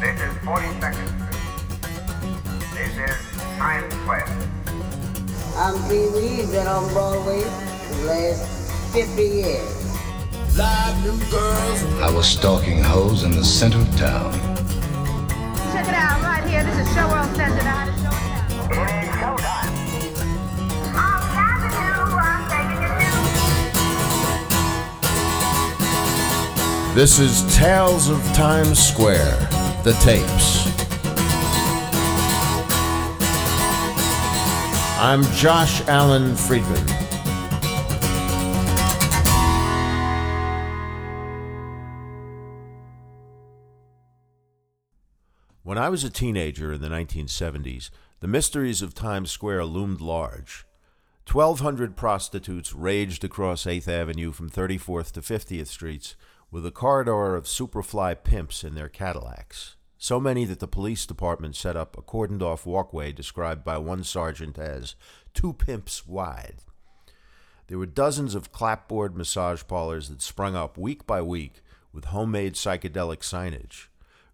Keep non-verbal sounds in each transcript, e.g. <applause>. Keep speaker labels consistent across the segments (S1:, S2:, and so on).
S1: This is 42nd Street. This is Times Square.
S2: I'm Pee Wee, been on Broadway for the last 50 years. Live new girls.
S3: I was stalking hoes in the center of town.
S4: Check it out right here. This is Show World Center, the hottest show in town.
S1: It is showtime.
S5: This is Tales of Times Square, the tapes. I'm Josh Alan Friedman. When I was a teenager in the 1970s, the mysteries of Times Square loomed large. 1,200 prostitutes raged across 8th Avenue from 34th to 50th Streets with a corridor of superfly pimps in their Cadillacs. So many that the police department set up a cordoned off walkway described by one sergeant as two pimps wide. There were dozens of clapboard massage parlors that sprung up week by week with homemade psychedelic signage.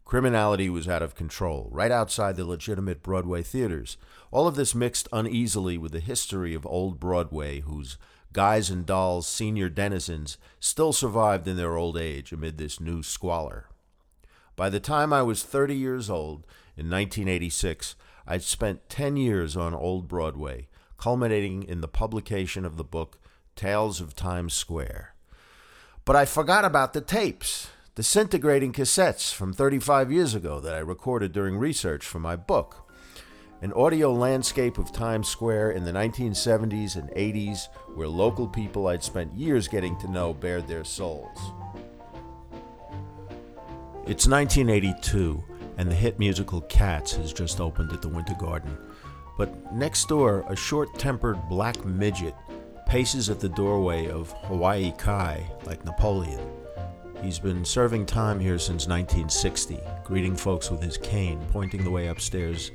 S5: Criminality was out of control, right outside the legitimate Broadway theaters. All of this mixed uneasily with the history of old Broadway, whose guys and dolls senior denizens still survived in their old age amid this new squalor. By the time I was 30 years old, in 1986, I'd spent 10 years on Old Broadway, culminating in the publication of the book Tales of Times Square. But I forgot about the tapes, disintegrating cassettes from 35 years ago that I recorded during research for my book. An audio landscape of Times Square in the 1970s and 80s where local people I'd spent years getting to know bared their souls. It's 1982, and the hit musical Cats has just opened at the Winter Garden. But next door, a short tempered black midget paces at the doorway of Hawaii Kai like Napoleon. He's been serving time here since 1960, greeting folks with his cane, pointing the way upstairs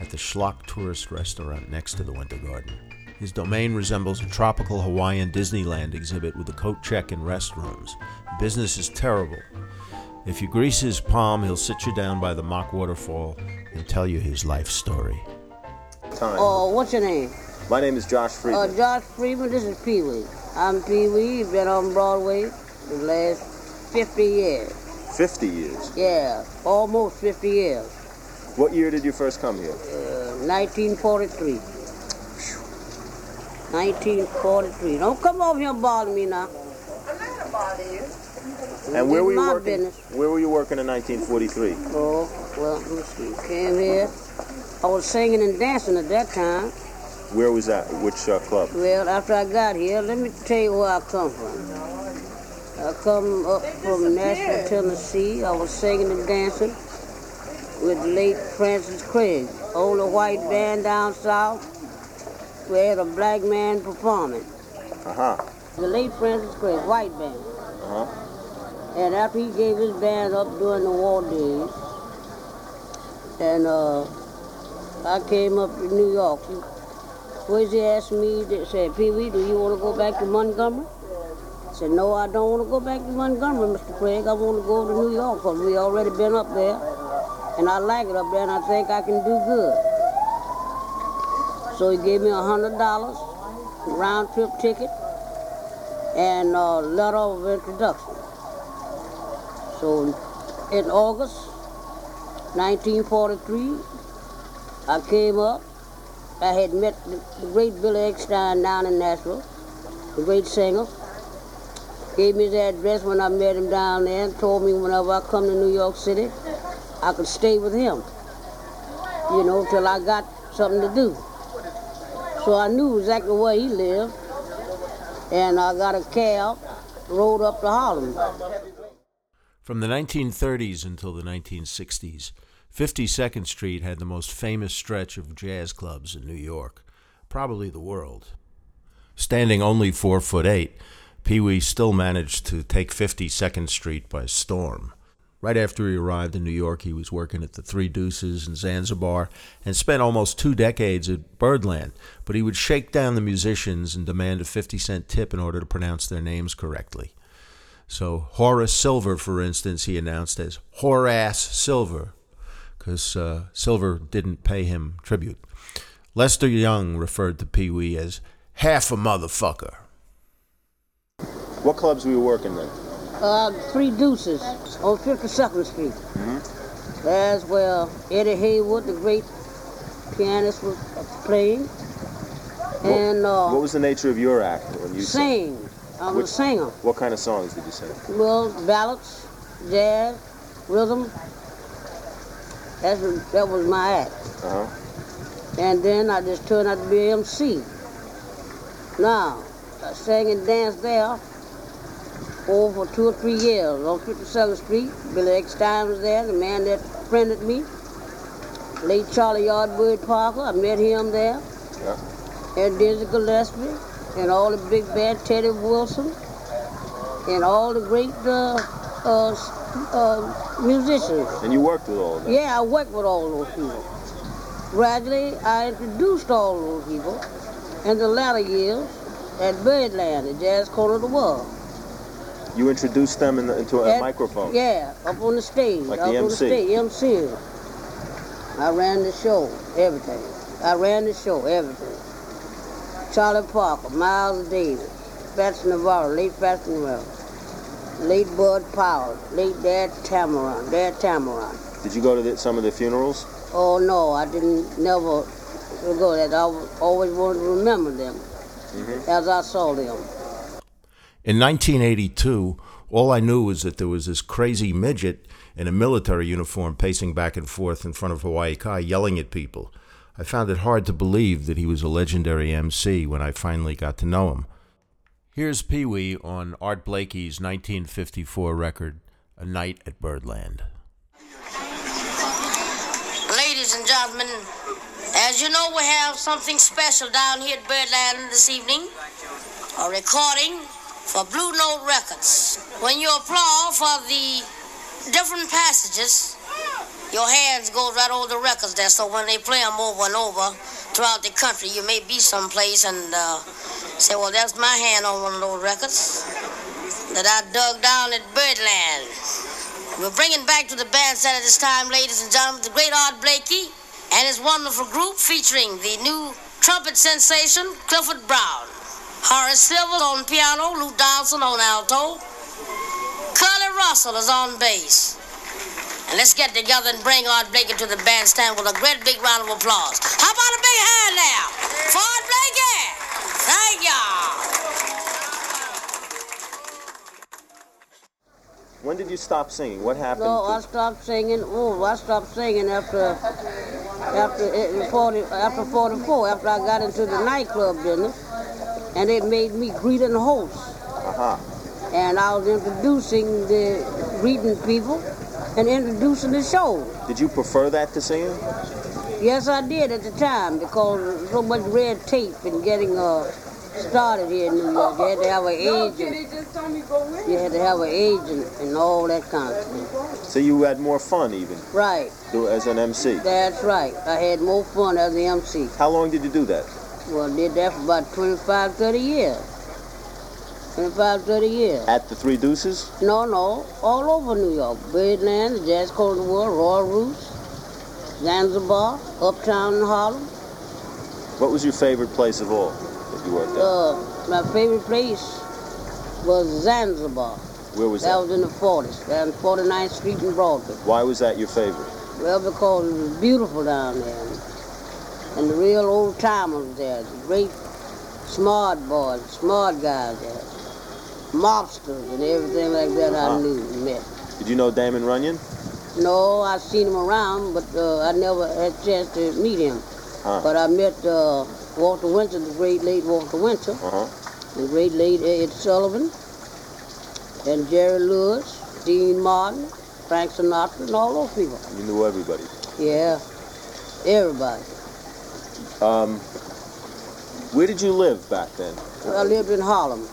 S5: at the Schlock Tourist Restaurant next to the Winter Garden. His domain resembles a tropical Hawaiian Disneyland exhibit with a coat check and restrooms. Business is terrible. If you grease his palm, he'll sit you down by the mock waterfall and tell you his life story.
S6: Time.
S2: Oh, what's your name?
S6: My name is Josh Freeman.
S2: Uh, Josh Freeman, this is Pee Wee. I'm Pee Wee, been on Broadway the last 50 years.
S6: 50 years.
S2: Yeah, almost 50 years.
S6: What year did you first come here?
S2: Uh, 1943. 1943. Don't come over here and bother me now.
S6: And where were you
S2: my
S6: working?
S2: business.
S6: Where were you working in 1943?
S2: Oh, well, let me see. Came here. I was singing and dancing at that time.
S6: Where was that? Which uh, club?
S2: Well, after I got here, let me tell you where I come from. I come up from Nashville, Tennessee. I was singing and dancing with the late Francis Craig, older white band down south. We had a black man performing.
S6: Uh huh.
S2: The late Francis Craig, white band.
S6: Uh huh.
S2: And after he gave his band up during the war days, and uh, I came up to New York. Swayze asked me, they said, Pee Wee, do you want to go back to Montgomery? I said, no, I don't want to go back to Montgomery, Mr. Craig. I want to go to New York because we already been up there. And I like it up there and I think I can do good. So he gave me a $100 round trip ticket and a letter of introduction. So in August 1943, I came up. I had met the, the great Billy Eckstine down in Nashville, the great singer. Gave me his address when I met him down there and told me whenever I come to New York City, I could stay with him, you know, till I got something to do. So I knew exactly where he lived, and I got a cab, rode up to Harlem.
S5: From the 1930s until the 1960s, 52nd Street had the most famous stretch of jazz clubs in New York, probably the world. Standing only four foot eight, Pee Wee still managed to take 52nd Street by storm. Right after he arrived in New York, he was working at the Three Deuces in Zanzibar and spent almost two decades at Birdland. But he would shake down the musicians and demand a 50 cent tip in order to pronounce their names correctly. So, Horace Silver, for instance, he announced as Horace Silver, because uh, Silver didn't pay him tribute. Lester Young referred to Pee Wee as half a motherfucker.
S6: What clubs were you working then?
S2: Uh, Three Deuces on 52nd Street. That's where Eddie Heywood, the great pianist, was playing. And uh,
S6: What was the nature of your act when you sang?
S2: sing. I'm
S6: Which-
S2: a singer.
S6: What kind of songs did you sing?
S2: Well, ballads, jazz, rhythm. That's, that was my act.
S6: Uh huh.
S2: And then I just turned out to be an MC. Now, I sang and danced there over for two or three years on 57th Street. Billy Eckstine was there, the man that friended me. Late Charlie Yardbird Parker, I met him there.
S6: Yeah.
S2: And Dizzy Gillespie, and all the big band, Teddy Wilson, and all the great uh, uh, uh, musicians.
S6: And you worked with all of them.
S2: Yeah, I worked with all those people. Gradually, I introduced all those people in the latter years at Birdland, the jazz corner of the world.
S6: You introduced them in the, into a
S2: At-
S6: microphone.
S2: Yeah, up on the stage.
S6: Like
S2: up
S6: the
S2: on
S6: MC.
S2: the stage, MC. I ran the show, everything. I ran the show, everything. Charlie Parker, Miles Davis, Fats Navarro, late Fats Navarro, late Bud Powell, late Tadd Dameron, Tadd Dameron.
S6: Did you go to the, some of the funerals?
S2: Oh no, I didn't never go that. I always wanted to remember them mm-hmm. as I saw them.
S5: In 1982, all I knew was that there was this crazy midget in a military uniform pacing back and forth in front of Hawaii Kai yelling at people. I found it hard to believe that he was a legendary MC when I finally got to know him. Here's Pee Wee on Art Blakey's 1954 record, A Night at Birdland.
S2: Ladies and gentlemen, as you know, we have something special down here at Birdland this evening. A recording for Blue Note Records. When you applaud for the different passages, your hands go right over the records there. So when they play them over and over throughout the country, you may be someplace and uh, say, well, that's my hand on one of those records that I dug down at Birdland. We're bringing back to the bandstand at this time, ladies and gentlemen, the great Art Blakey and his wonderful group featuring the new trumpet sensation, Clifford Brown. Horace Silver on piano, Lou Donaldson on alto. Curly Russell is on bass. And let's get together and bring Art Blakey to the bandstand with a great big round of applause. How about a big hand now for Art Blakey? Thank y'all.
S6: When did you stop singing? What happened?
S2: No,
S6: to-
S2: I stopped singing. Oh, I stopped singing after after eh, 40, after 44, after I got into the nightclub business, and it made me greeting host.
S6: uh-huh.
S2: And I was introducing the greeting people and introducing the show.
S6: Did you prefer that to singing?
S2: Yes, I did at the time because so much red tape in getting uh, started here in New York. You had to have an agent. You had to have an agent and all that kind of thing.
S6: So you had more fun even
S2: Right,
S6: do- as an MC.
S2: that's right. I had more fun as an MC.
S6: How long did you do that?
S2: Well, I did that for about 25, 30 years. 25, 30 years.
S6: At the Three Deuces?
S2: No, no, all over New York. Birdland, the Jazz the World, Royal Roost, Zanzibar, Uptown in Harlem.
S6: What was your favorite place of all that you worked at?
S2: Uh, my favorite place was Zanzibar.
S6: Where was
S2: That
S6: that?
S2: was in the 40s, down 49th Street in Broadway.
S6: Why was that your favorite?
S2: Well, because it was beautiful down there. And the real old timers there, the great smart boys, smart guys there. Mobsters and everything like that I
S6: Uh-huh.
S2: knew, met.
S6: Did you know Damon Runyon?
S2: No, I seen him around, but uh, I never had a chance to meet him.
S6: Huh.
S2: But I met uh, Walter Winchell, the great late Walter Winchell,
S6: Uh-huh.
S2: the great late Ed Sullivan, and Jerry Lewis, Dean Martin, Frank Sinatra, and all those people.
S6: You knew everybody.
S2: Yeah, everybody.
S6: Um, where did you live back then?
S2: I lived in Harlem.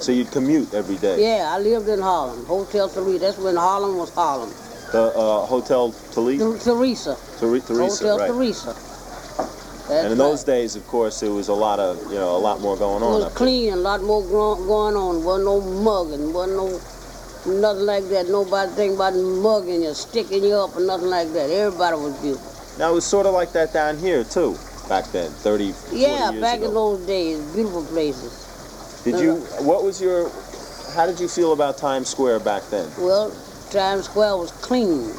S6: So you'd commute every day?
S2: Yeah, I lived in Harlem. Hotel Theresa. That's when Harlem was Harlem.
S6: The uh, Hotel Toledo?
S2: Th- Theresa.
S6: Tere- Theresa,
S2: Hotel
S6: right.
S2: Theresa. That's
S6: And in those
S2: right.
S6: days, of course, there was a lot of, you know, a lot more going on.
S2: It was
S6: up there.
S2: clean, a lot more gro- going on. Wasn't no mugging, wasn't no Nothing like that. Nobody think about mugging you, sticking you up, or nothing like that. Everybody was beautiful.
S6: Now it was sort of like that down here too, back then, 30, 40
S2: Yeah, back
S6: ago.
S2: in those days, beautiful places.
S6: Did uh, you? What was your? How did you feel about Times Square back then?
S2: Well, Times Square was clean.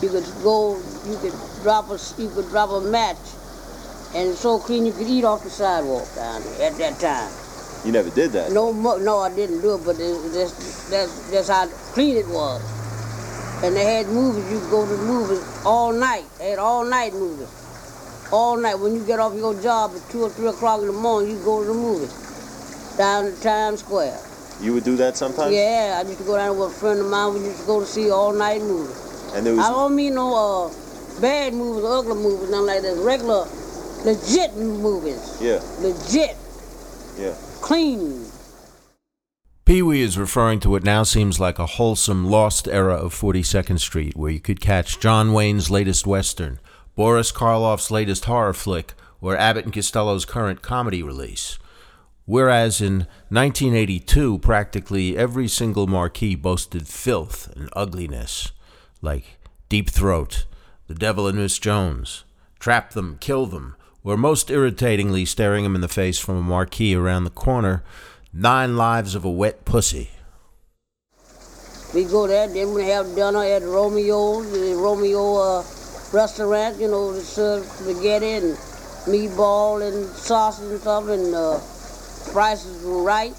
S2: You could go, you could drop a, you could drop a match, and it's so clean you could eat off the sidewalk down there at that time.
S6: You never did that.
S2: No, mo- no, I didn't do it, but it, that's, that's, that's how clean it was. And they had movies. You could go to the movies all night. They had all night movies. All night. When you get off your job at two or three o'clock in the morning, you go to the movies down to Times Square.
S6: You would do that sometimes.
S2: Yeah, I used to go down with a friend of mine. We used to go to see all night movies.
S6: And there was.
S2: I don't mean no uh, bad movies, ugly movies, nothing like that. Regular, legit movies.
S6: yeah.
S2: Legit.
S6: Yeah.
S2: Clean.
S5: Pee Wee is referring to what now seems like a wholesome lost era of 42nd Street, where you could catch John Wayne's latest Western, Boris Karloff's latest horror flick, or Abbott and Costello's current comedy release. Whereas in 1982, practically every single marquee boasted filth and ugliness, like Deep Throat, The Devil and Miss Jones, Trap Them, Kill Them, or most irritatingly staring him in the face from a marquee around the corner, Nine Lives of a Wet Pussy.
S2: We go there, then we have dinner at Romeo's, Romeo uh, restaurant, you know, to serve spaghetti and meatball and sausage and stuff, and uh, prices were right.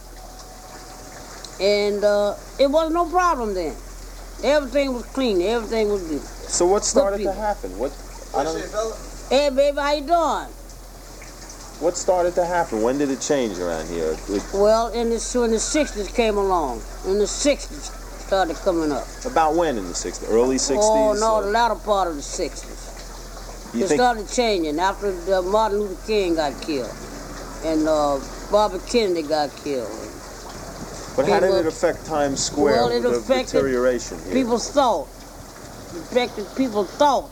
S2: And uh, it was no problem then. Everything was clean, everything was good.
S6: So what started to happen? What? I don't.
S2: Hey, baby, how you doing?
S6: What started to happen? When did it change around here? It-
S2: Well, in the, when the 60s came along, in the 60s started coming up.
S6: about when in the 60s? Early 60s?
S2: Oh, no,
S6: or-
S2: the latter part of the 60s.
S6: you
S2: it
S6: think?
S2: started changing after Martin Luther King got killed and uh, Bobby Kennedy got killed.
S6: But how did it affect Times Square?
S2: Well, it
S6: the
S2: affected
S6: deterioration here.
S2: People's thought. It affected people's thought.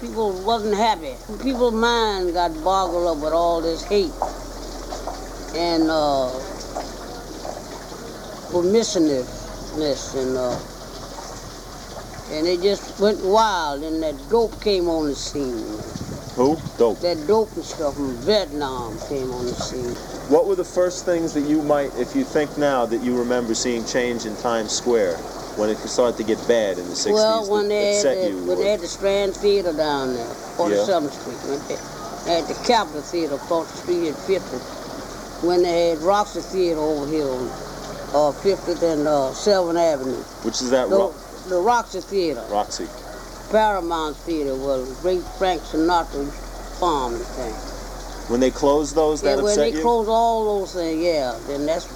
S2: People wasn't happy. People's mind got boggled up with all this hate and uh, and uh, and they just went wild and that dope came on the scene.
S6: Who? Dope.
S2: That dope and stuff from Vietnam came on the scene.
S6: What were the first things that you might, if you think now, that you remember seeing change in Times Square when it started to get bad in the 60s?
S2: well, when
S6: that
S2: they, had the, when they had the Strand Theater down there, 47th Street, when they, they had the Capitol Theater across the street at 50th, when they had Roxy Theater over here on uh, 50th and uh, 7th Avenue.
S6: Which is that
S2: The,
S6: Ro-
S2: the Roxy Theater,
S6: Roxy?
S2: Paramount Theater, was great Frank Sinatra farm thing.
S6: When they closed those,
S2: Yeah,
S6: that
S2: when they
S6: you?
S2: closed all those things, yeah, then that's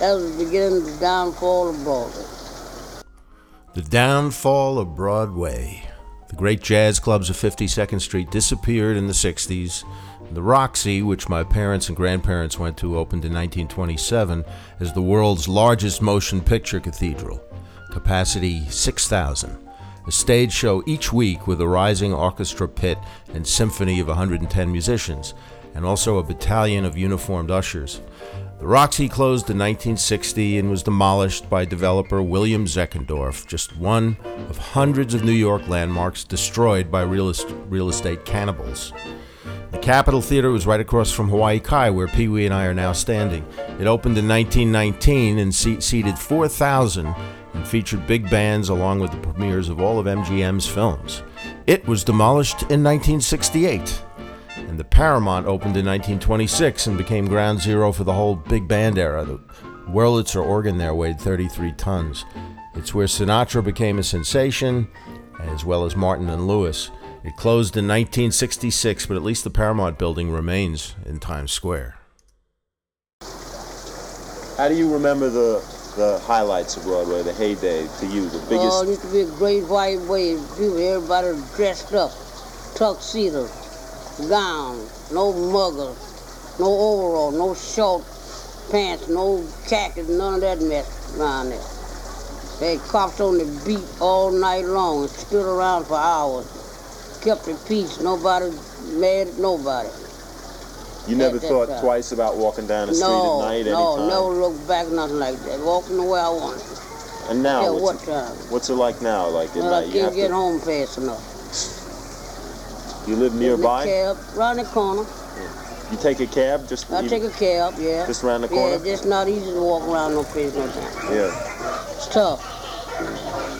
S2: that was the beginning of the downfall of Broadway.
S5: The downfall of Broadway. The great jazz clubs of 52nd Street disappeared in the 60s. The Roxy, which my parents and grandparents went to, opened in 1927 as the world's largest motion picture cathedral. Capacity 6,000. A stage show each week with a rising orchestra pit and symphony of 110 musicians, and also a battalion of uniformed ushers. The Roxy closed in 1960 and was demolished by developer William Zeckendorf, just one of hundreds of New York landmarks destroyed by real, est- real estate cannibals. The Capitol Theater was right across from Hawaii Kai, where Pee Wee and I are now standing. It opened in 1919 and seated 4,000 and featured big bands along with the premieres of all of MGM's films. It was demolished in 1968 and the Paramount opened in 1926 and became ground zero for the whole big band era. The Wurlitzer organ there weighed 33 tons. It's where Sinatra became a sensation, as well as Martin and Lewis. It closed in 1966, but at least the Paramount building remains in Times Square.
S6: How do you remember the the highlights of Broadway, the heyday to you, the biggest?
S2: Oh, it used to be a great white wave. People, everybody dressed up, tuxedos, gowns, no muggers, no overall, no short pants, no khakis, none of that mess around there. They had cops on the beat all night long and stood around for hours, kept the peace. Nobody mad at nobody.
S6: you never thought
S2: time.
S6: twice about walking down the street
S2: no,
S6: at night
S2: no,
S6: anytime?
S2: never look back, nothing like that. Walking the way I wanted.
S6: And now,
S2: Yeah,
S6: what's,
S2: what
S6: it,
S2: time?
S6: what's it like now? Like at
S2: Well,
S6: night, you
S2: can't get
S6: to,
S2: home fast enough.
S6: you live nearby.
S2: cab, round the corner.
S6: You take a cab just
S2: I take a cab, yeah.
S6: just around the
S2: Yeah,
S6: corner.
S2: it's just not easy to walk around no place no time.
S6: yeah.
S2: It's tough.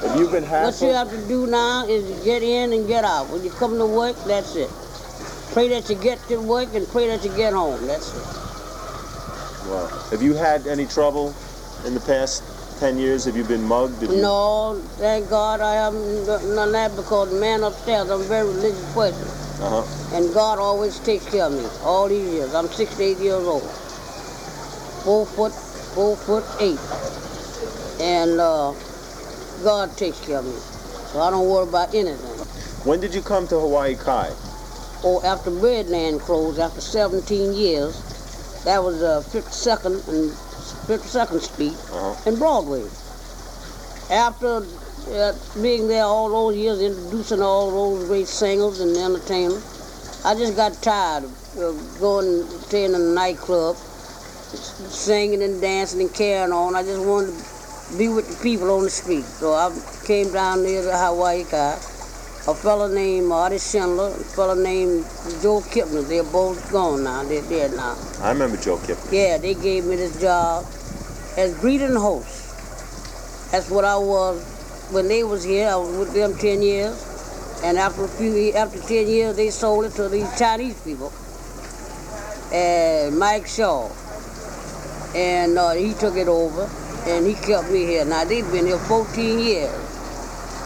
S6: Have you been
S2: What you have to do now is get in and get out. When you come to work, that's it. Pray that you get to work and pray that you get home. That's it.
S6: Wow. Have you had any trouble in the past ten years? Have you been mugged? Have you-
S2: No, thank God I haven't done none of that because man upstairs, I'm a very religious person.
S6: Uh-huh.
S2: And God always takes care of me all these years. I'm 68 years old. Four foot, four foot eight. And uh, God takes care of me. So I don't worry about anything.
S6: When did you come to Hawaii Kai?
S2: Oh, after Birdland closed, after 17 years, that was uh, 52nd and 52nd Street
S6: Uh-huh.
S2: and Broadway. After uh, being there all those years, introducing all those great singers and entertainers, I just got tired of uh, going, staying in a nightclub, singing and dancing and carrying on. I just wanted to be with the people on the street. So I came down there to Hawaii Kai. A fella named Artie Schindler, a fella named Joe Kipner. They're both gone now. They're dead now.
S6: I remember Joe Kipling.
S2: Yeah, they gave me this job as greeting host. That's what I was when they was here. I was with them ten years, and after a few, after ten years, they sold it to these Chinese people. And Mike Shaw, and uh, he took it over, and he kept me here. Now they've been here 14 years.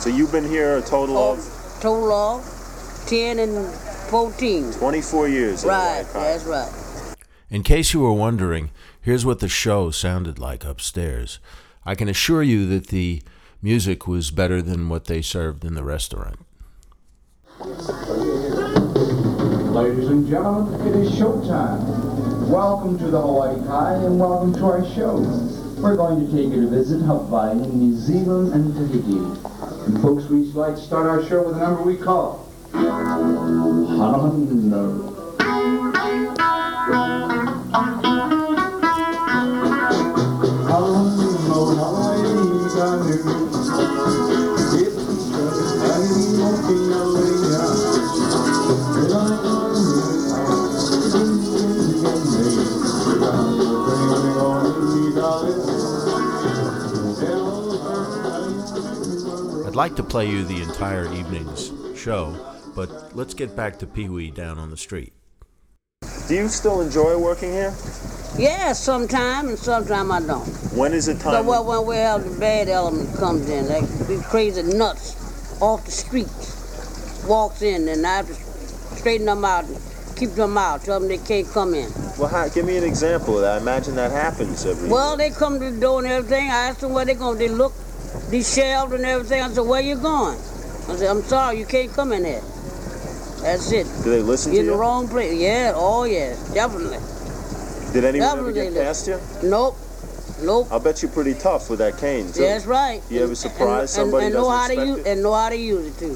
S6: So you've been here a total
S2: Oh,
S6: of
S2: total of 10 and 14.
S6: 24 years.
S2: Right, that's right.
S5: In case you were wondering, here's what the show sounded like upstairs. I can assure you that the music was better than what they served in the restaurant.
S7: Ladies and gentlemen, it is showtime. Welcome to the Hawaii Kai and welcome to our show. We're going to take you to visit Hawaii, New Zealand, and Tahiti. And folks, we'd like to start our show with a number we call
S5: I'd like to play you the entire evening's show, but let's get back to Pee Wee down on the street.
S6: Do you still enjoy working here?
S2: Yeah, sometime and sometime I don't.
S6: When is it
S2: But
S6: time?
S2: well, when we have the bad element comes in, like these crazy nuts off the streets, walks in, and I have to straighten them out, and keep them out, tell them they can't come in.
S6: well, how, give me an example of that. I imagine that happens every.
S2: Well, they come to the door and everything. I ask them where they going. They look, these shelves and everything. I said, where you going? I said, I'm sorry, you can't come in here. That's it.
S6: Do they listen
S2: You're
S6: to
S2: in the wrong place. Yeah, oh yeah, definitely.
S6: Did anyone ever
S2: Definitely
S6: get past you?
S2: Nope, nope.
S6: I'll bet you're pretty tough with that cane too.
S2: That's right.
S6: You ever surprise
S2: and,
S6: somebody
S2: and, and know how to use
S6: it?
S2: and know how to use it too.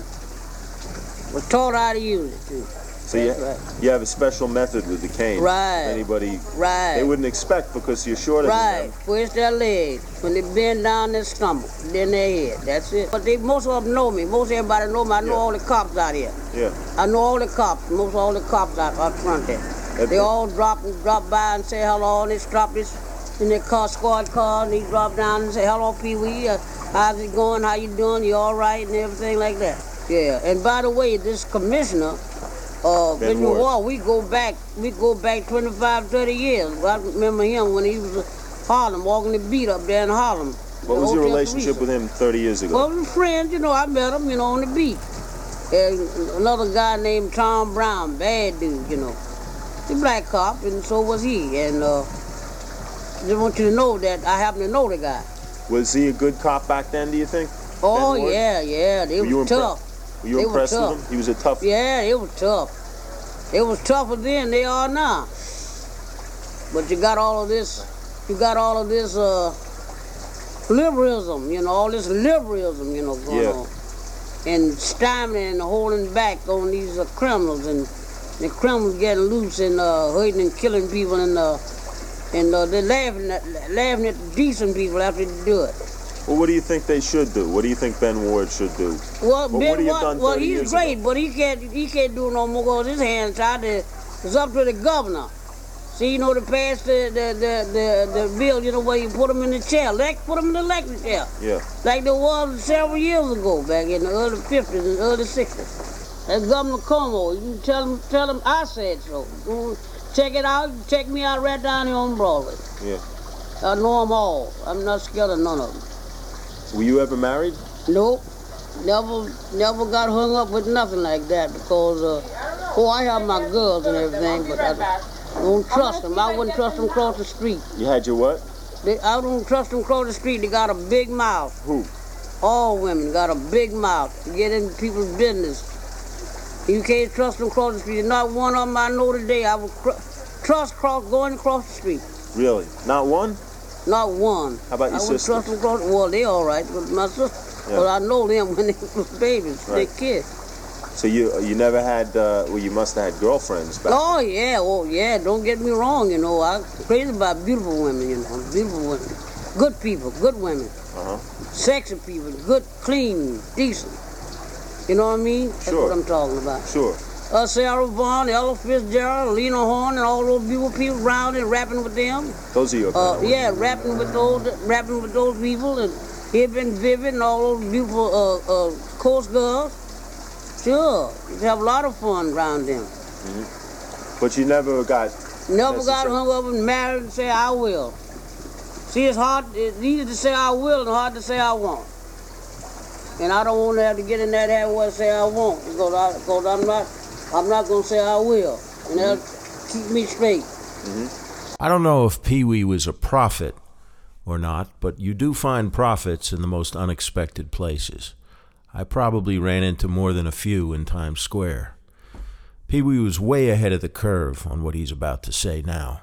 S2: Was taught how to use it too.
S6: So you,
S2: right.
S6: you have a special method with the cane.
S2: Right.
S6: Anybody
S2: Right.
S6: they wouldn't expect because you're shorter
S2: Right.
S6: than them.
S2: Twist their legs. When they bend down their stomach, then their head. That's it. But they most of them know me. Most everybody know me. I know
S6: Yeah.
S2: all the cops out here.
S6: Yeah.
S2: I know all the cops. Most all the cops out out front there.
S6: That-
S2: They all drop and drop by and say hello. And they drop this in their car, squad car, and they drop down and say hello, Pee Wee. Uh, how's it going? How you doing? You all right? And everything like that. Yeah. And by the way, this commissioner, uh,
S6: Ben
S2: Mr.
S6: Ward.
S2: Ward, we go back, we go back 25, 30 years. I remember him when he was in Harlem, walking the beat up there in Harlem.
S6: What was your relationship with him 30 years ago?
S2: Well, we were friends, you know. I met him, you know, on the beat. And another guy named Tom Brown, bad dude, you know. The black cop, and so was he. And uh, just want you to know that I happen to know the guy.
S6: Was he a good cop back then? Do you think?
S2: Oh
S6: Ward?
S2: yeah, yeah, they
S6: Were you
S2: was
S6: impre-
S2: tough.
S6: Were you
S2: They were
S6: with him? He was a tough.
S2: Yeah, it was tough. It was tougher then they are now. But you got all of this, you got all of this uh, liberalism, you know, all this liberalism, you know, going
S6: Yeah.
S2: on. And stymieing and holding back on these uh, criminals and the criminals getting loose and uh, hurting and killing people and uh, and uh, they're laughing at, laughing at the decent people after they do it.
S6: Well, what do you think they should do? What do you think Ben Ward should do?
S2: Well,
S6: But
S2: Ben
S6: what he have
S2: Wa-
S6: done
S2: well, he's great, but he can't he can't do no more because his hands tied. To, it's up to the governor. See, you know, to pass the the, the, the, the bill, you know, where you put him in the chair, elect, put him in the electric chair,
S6: Yeah.
S2: like there was several years ago, back in the early 50s and early 60s. That's Governor Cuomo. You can tell him, tell him I said so. Check it out. Check me out right down here on Broadway.
S6: Yeah.
S2: I know them all. I'm not scared of none of them.
S6: Were you ever married?
S2: Nope. Never, never got hung up with nothing like that because, uh, oh, I have my girls and everything, but I don't trust them. I wouldn't trust them cross the street.
S6: You had your what?
S2: They, I don't trust them cross the street. They got a big mouth.
S6: Who?
S2: All women got a big mouth to get in people's business. You can't trust them cross the street. Not one of them I know today. I would cr- trust cross going across the street.
S6: Really? Not one?
S2: Not one.
S6: How about your
S2: I would
S6: sister?
S2: trust them. Well, they all right, but my sister.
S6: Yeah.
S2: But I know them when they <laughs> was babies,
S6: Right.
S2: they kids.
S6: So you you never had? Uh, well, you must have had girlfriends back.
S2: Oh yeah, oh yeah. Don't get me wrong. You know, I'm crazy about beautiful women. You know, beautiful women, good people, good women,
S6: Uh huh.
S2: sexy people, good, clean, decent. You know what I mean? That's
S6: Sure.
S2: what I'm talking about.
S6: Sure.
S2: Uh, Sarah Vaughan, Ella Fitzgerald, Lena Horne, and all those beautiful people around and rapping with them.
S6: Those are your.
S2: Uh, yeah, rapping with those, rapping with those people, and Hib and Vivid and all those beautiful uh, uh, coast girls. Sure, you have a lot of fun around them.
S6: But you never got.
S2: Never got hung up and married and say I will. See, it's hard. It's easy to say I will and hard to say I won't. And I don't want to have to get in that habit where I say I won't because, I, because I'm not. I'm not gonna say I will, and that'll mm-hmm. keep me straight. Mm-hmm.
S5: I don't know if Pee Wee was a prophet or not, but you do find prophets in the most unexpected places. I probably ran into more than a few in Times Square. Pee Wee was way ahead of the curve on what he's about to say now,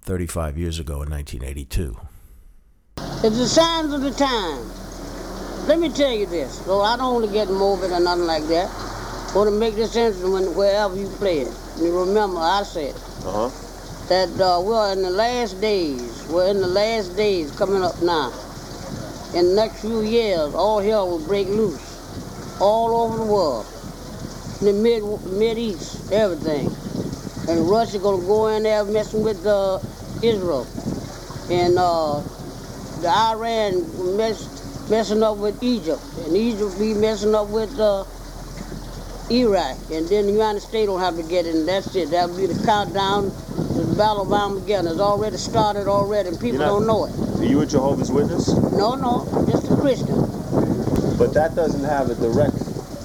S5: 35 years ago in 1982.
S2: It's the signs of the time. Let me tell you this, though I don't want to get morbid or nothing like that. Want to make this when, wherever you play it. You remember, I said
S6: Uh huh.
S2: that uh, we're in the last days. We're in the last days coming up now. In the next few years, all hell will break loose all over the world. In the mid mid east, everything. And Russia gonna go in there messing with uh, Israel, and uh, the Iran mess, messing up with Egypt, and Egypt be messing up with uh, Iraq, and then the United States don't have to get in. That's it. That'll be the countdown to the Battle of Armageddon. It's already started already, and people
S6: not-
S2: don't know it.
S6: Are you a Jehovah's Witness?
S2: No, no, just a Christian.
S6: But that doesn't have a direct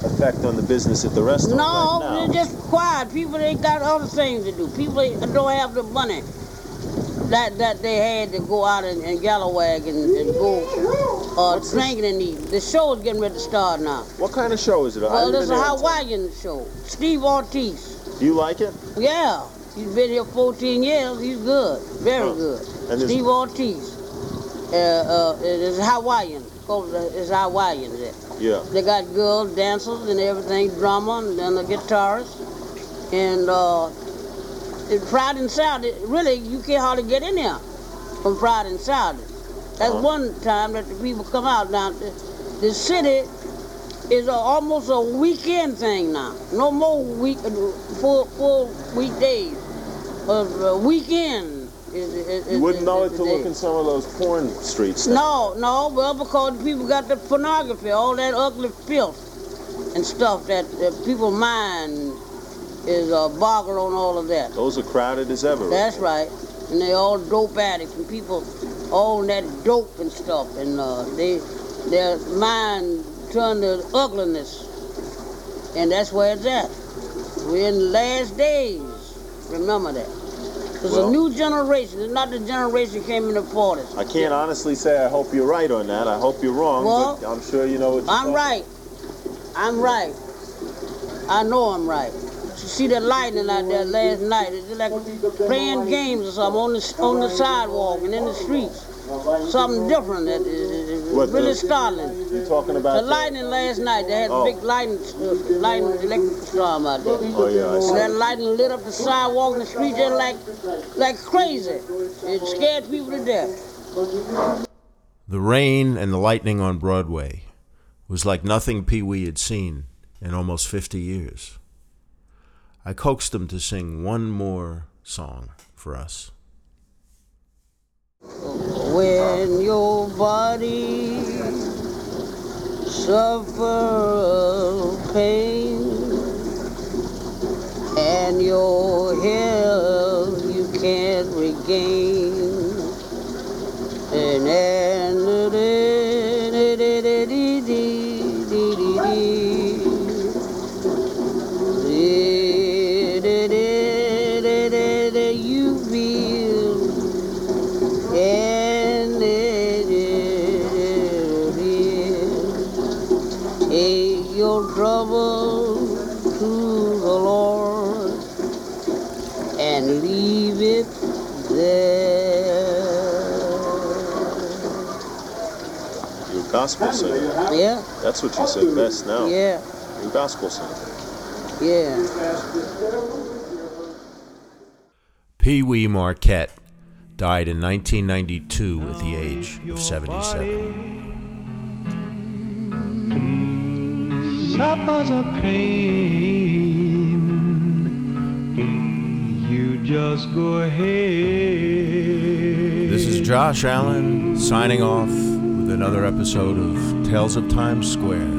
S6: effect on the business at the restaurant
S2: No,
S6: right
S2: they're just quiet. People they got other things to do. People don't have the money that that they had to go out and, and gallowag and, and go uh,
S6: What's this?
S2: drinking and eat. The show is getting ready to start now.
S6: What kind of show is it?
S2: Well, it's a. Hawaiian show. Steve Ortiz.
S6: Do you like it?
S2: Yeah, he's been here 14 years. He's good, very
S6: Huh.
S2: good.
S6: And
S2: Steve Ortiz. Uh, uh, it is Hawaiian. Uh, It's Hawaiian there.
S6: Yeah.
S2: They got girls, dancers, and everything, drummer, and then the guitarist. And uh, Friday and Saturday, really, you can't hardly get in there from Friday and Saturday. That's
S6: Uh-huh.
S2: one time that the people come out. Now, the, the city is a, almost a weekend thing now. No more week, uh, full, full weekdays. But weekend is, is,
S6: You wouldn't know it to look in some of those porn streets.
S2: No, no, well, because people got the pornography, all that ugly filth and stuff that, that people mind is uh, boggled on all of that.
S6: Those are crowded as ever.
S2: That's right. And they all dope addicts and people all that dope and stuff. And uh, they their mind turned to ugliness. And that's where it's at. We're in the last days. Remember that. It's
S6: Well-
S2: a new generation. It's not the generation came in the 40s.
S6: I can't honestly say I hope you're right on that. I hope you're wrong,
S2: Well,
S6: but I'm sure you know what you're
S2: I'm
S6: talking-
S2: right. I'm right. I know I'm right. You see the lightning out there last night. It's like playing games or something on the on the sidewalk and in the streets. Something different that is, is
S6: What,
S2: really
S6: the-
S2: startling.
S6: You're talking about
S2: The lightning last night. They had
S6: Oh.
S2: a big lightning, uh, lightning electric storm out there.
S6: Oh yeah, I see.
S2: And that lightning lit up the sidewalk and the street just like, like crazy. It scared people to death.
S5: The rain and the lightning on Broadway was like nothing Pee Wee had seen in almost 50 years. I coaxed him to sing one more song for us.
S2: When your body suffer pain and your health you can't regain
S6: gospel singer.
S2: Yeah,
S6: That's what you said best now.
S2: yeah,
S6: You're gospel singer.
S2: yeah.
S5: Pee Wee Marquette died in 1992 at the age of 77.
S8: suffers a pain. You just go ahead.
S5: This is Josh Alan signing off with another episode of Tales of Times Square.